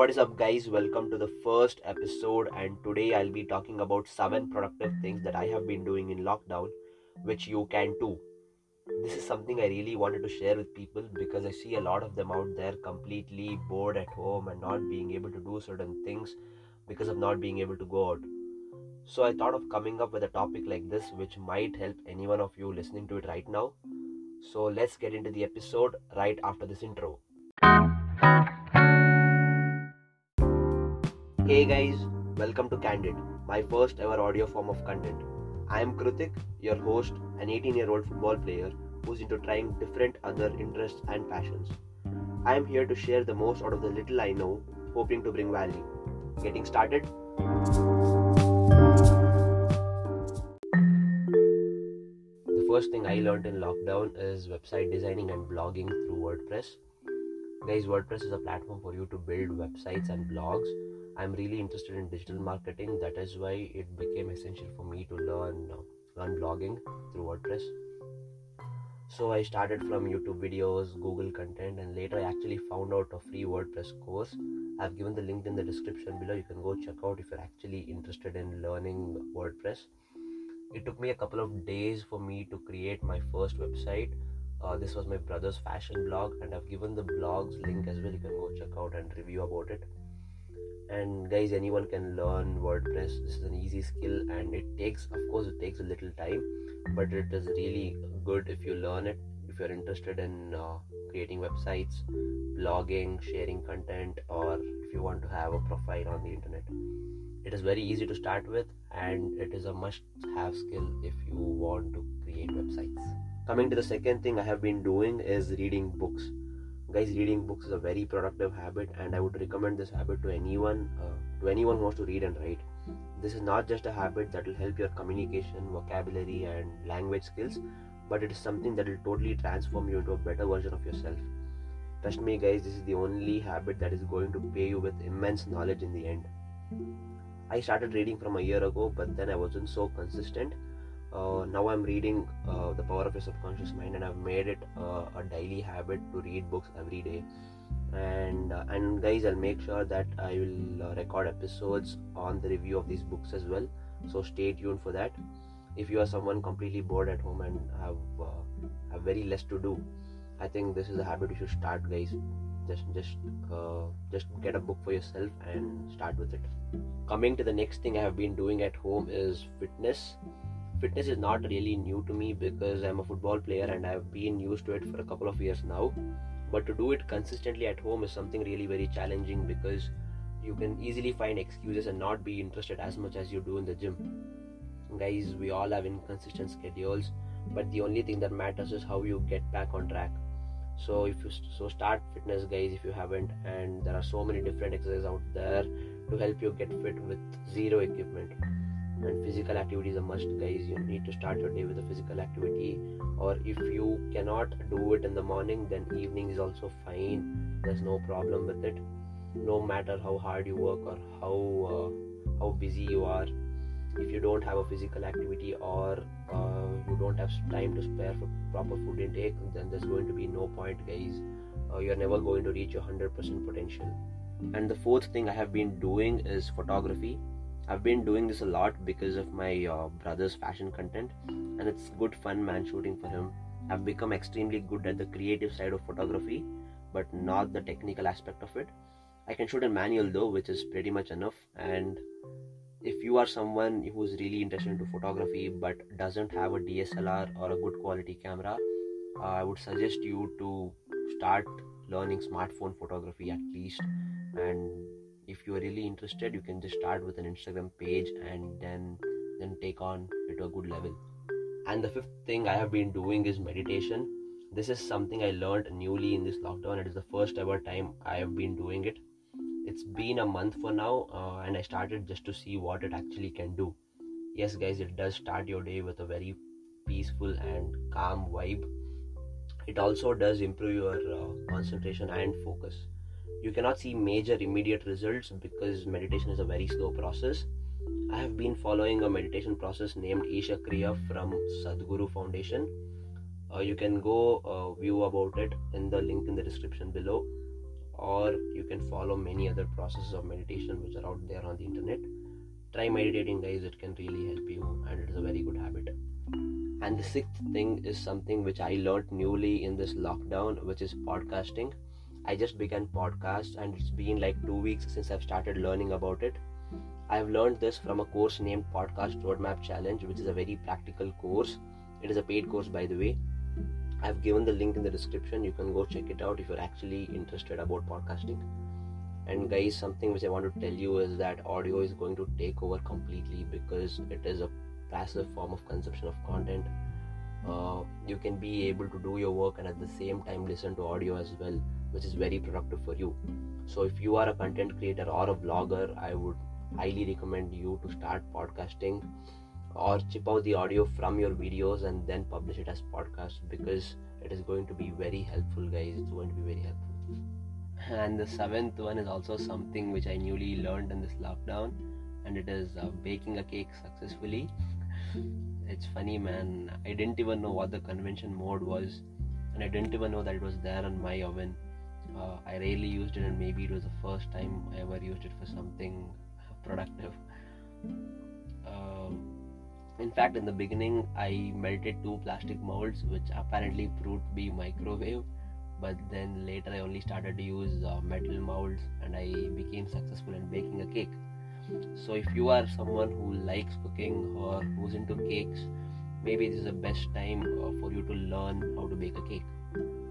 What is up, guys? Welcome to the first episode, and today I'll be talking about seven productive things that I have been doing in lockdown, which you can too. This is something I really wanted to share with people because I see a lot of them out there completely bored at home and not being able to do certain things because of not being able to go out. So I thought of coming up with a topic like this, which might help any one of you listening to it right now. So let's get into the episode right after this intro. Guys, welcome to Candid, my first ever audio form of content. I am Krutik, your host, an 18 year old football player who's into trying different other interests and passions. I am here to share the most out of the little I know, hoping to bring value. Getting started? The first thing I learned in lockdown is website designing and blogging through WordPress. Guys, WordPress is a platform for you to build websites and blogs. I'm really interested in digital marketing. That is why it became essential for me to learn uh, learn blogging through WordPress. So I started from YouTube videos, Google content, and later I actually found out a free WordPress course. I've given the link in the description below. You can go check out if you're actually interested in learning WordPress it took me a couple of days for me to create my first website uh, this was my brother's fashion blog and i've given the blog's link as well you can go check out and review about it and guys anyone can learn wordpress. This is an easy skill and it takes of course it takes a little time but it is really good if you learn it if you're interested in uh, creating websites blogging sharing content or if you want to have a profile on the internet. It is very easy to start with and it is a must have skill if you want to create websites. Coming to the second thing i have been doing is reading books guys reading books is a very productive habit and i would recommend this habit to anyone uh, to anyone who wants to read and write. This is not just a habit that will help your communication vocabulary and language skills but it is something that will totally transform you into a better version of yourself. Trust me guys this is the only habit that is going to pay you with immense knowledge in the end. I started reading from a year ago, but then I wasn't so consistent. Uh, now I'm reading uh, The Power of Your Subconscious Mind, and I've made it uh, a daily habit to read books every day. And uh, and guys, I'll make sure that I will uh, record episodes on the review of these books as well. So stay tuned for that. If you are someone completely bored at home and have uh, have very less to do, I think this is a habit you should start, guys just just just get a book for yourself and start with it coming to the next thing i have been doing at home is fitness fitness is not really new to me because i'm a football player and i've been used to it for a couple of years now. But to do it consistently at home is something really very challenging because you can easily find excuses and not be interested as much as you do in the gym. Guys we all have inconsistent schedules but the only thing that matters is how you get back on track. So if you so start fitness guys if you haven't and there are so many different exercises out there to help you get fit with zero equipment and physical activity is a must guys. You need to start your day with a physical activity. Or if you cannot do it in the morning then evening is also fine. There's no problem with it. No matter how hard you work or how uh, how busy you are if you don't have a physical activity or uh, you don't have time to spare for proper food intake then there's going to be no point guys. Uh, you're never going to reach your 100% potential. And the fourth thing i have been doing is photography i've been doing this a lot because of my uh, brother's fashion content and it's good fun man shooting for him. I've become extremely good at the creative side of photography but not the technical aspect of it. I can shoot in manual though which is pretty much enough and if you are someone who's really interested into photography but doesn't have a dslr or a good quality camera uh, i would suggest you to start learning smartphone photography at least and if you are really interested you can just start with an instagram page and then then take on it to a good level. And the fifth thing i have been doing is meditation. This is something i learned newly in this lockdown. It is the first ever time i have been doing it. It's been a month for now uh, and i started just to see what it actually can do. Yes guys it does start your day with a very peaceful and calm vibe. It also does improve your uh, concentration and focus you cannot see major immediate results because meditation is a very slow process. I have been following a meditation process named isha kriya from sadhguru foundation. Uh, you can go uh, view about it in the link in the description below or you can follow many other processes of meditation which are out there on the internet. Try meditating guys it can really help you and it is a very good habit. And the sixth thing is something which i learned newly in this lockdown which is podcasting i just began podcast and it's been like two weeks since i've started learning about it. I have learned this from a course named podcast roadmap challenge which is a very practical course. It is a paid course by the way. I've given the link in the description. You can go check it out if you're actually interested about podcasting. And guys something which i want to tell you is that audio is going to take over completely because it is a passive form of consumption of content. Uh, you can be able to do your work and at the same time listen to audio as well which is very productive for you so if you are a content creator or a blogger i would highly recommend you to start podcasting or chip out the audio from your videos and then publish it as podcast because it is going to be very helpful guys it's going to be very helpful and the seventh one is also something which I newly learned in this lockdown, and it is uh, baking a cake successfully. it's funny, man. I didn't even know what the convection mode was, and I didn't even know that it was there on my oven. Uh, I rarely used it, and maybe it was the first time I ever used it for something productive. Uh, in fact, in the beginning, I melted two plastic molds, which apparently proved to be microwave but then later I only started to use uh, metal molds and I became successful in baking a cake. So if you are someone who likes cooking or who's into cakes, maybe this is the best time uh, for you to learn how to bake a cake.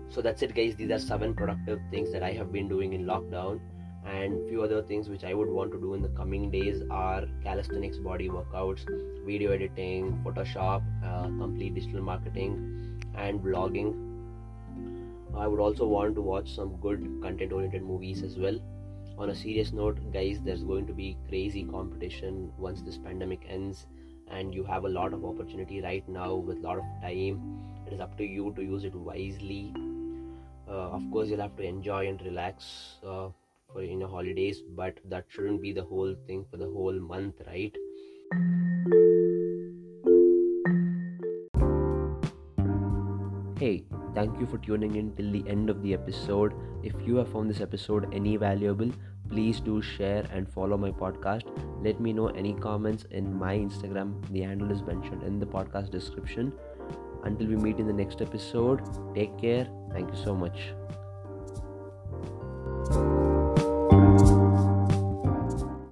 So that's it, guys. These are seven productive things that I have been doing in lockdown, and few other things which I would want to do in the coming days are calisthenics, body workouts, video editing, Photoshop, uh, complete digital marketing, and blogging I would also want to watch some good content oriented movies as well. On a serious note, guys, there's going to be crazy competition once this pandemic ends, and you have a lot of opportunity right now with a lot of time. It is up to you to use it wisely. Uh, of course, you'll have to enjoy and relax uh, for in your holidays, but that shouldn't be the whole thing for the whole month, right? Hey, Thank you for tuning in till the end of the episode. If you have found this episode any valuable, please do share and follow my podcast. Let me know any comments in my Instagram. The handle is mentioned in the podcast description. Until we meet in the next episode, take care. Thank you so much.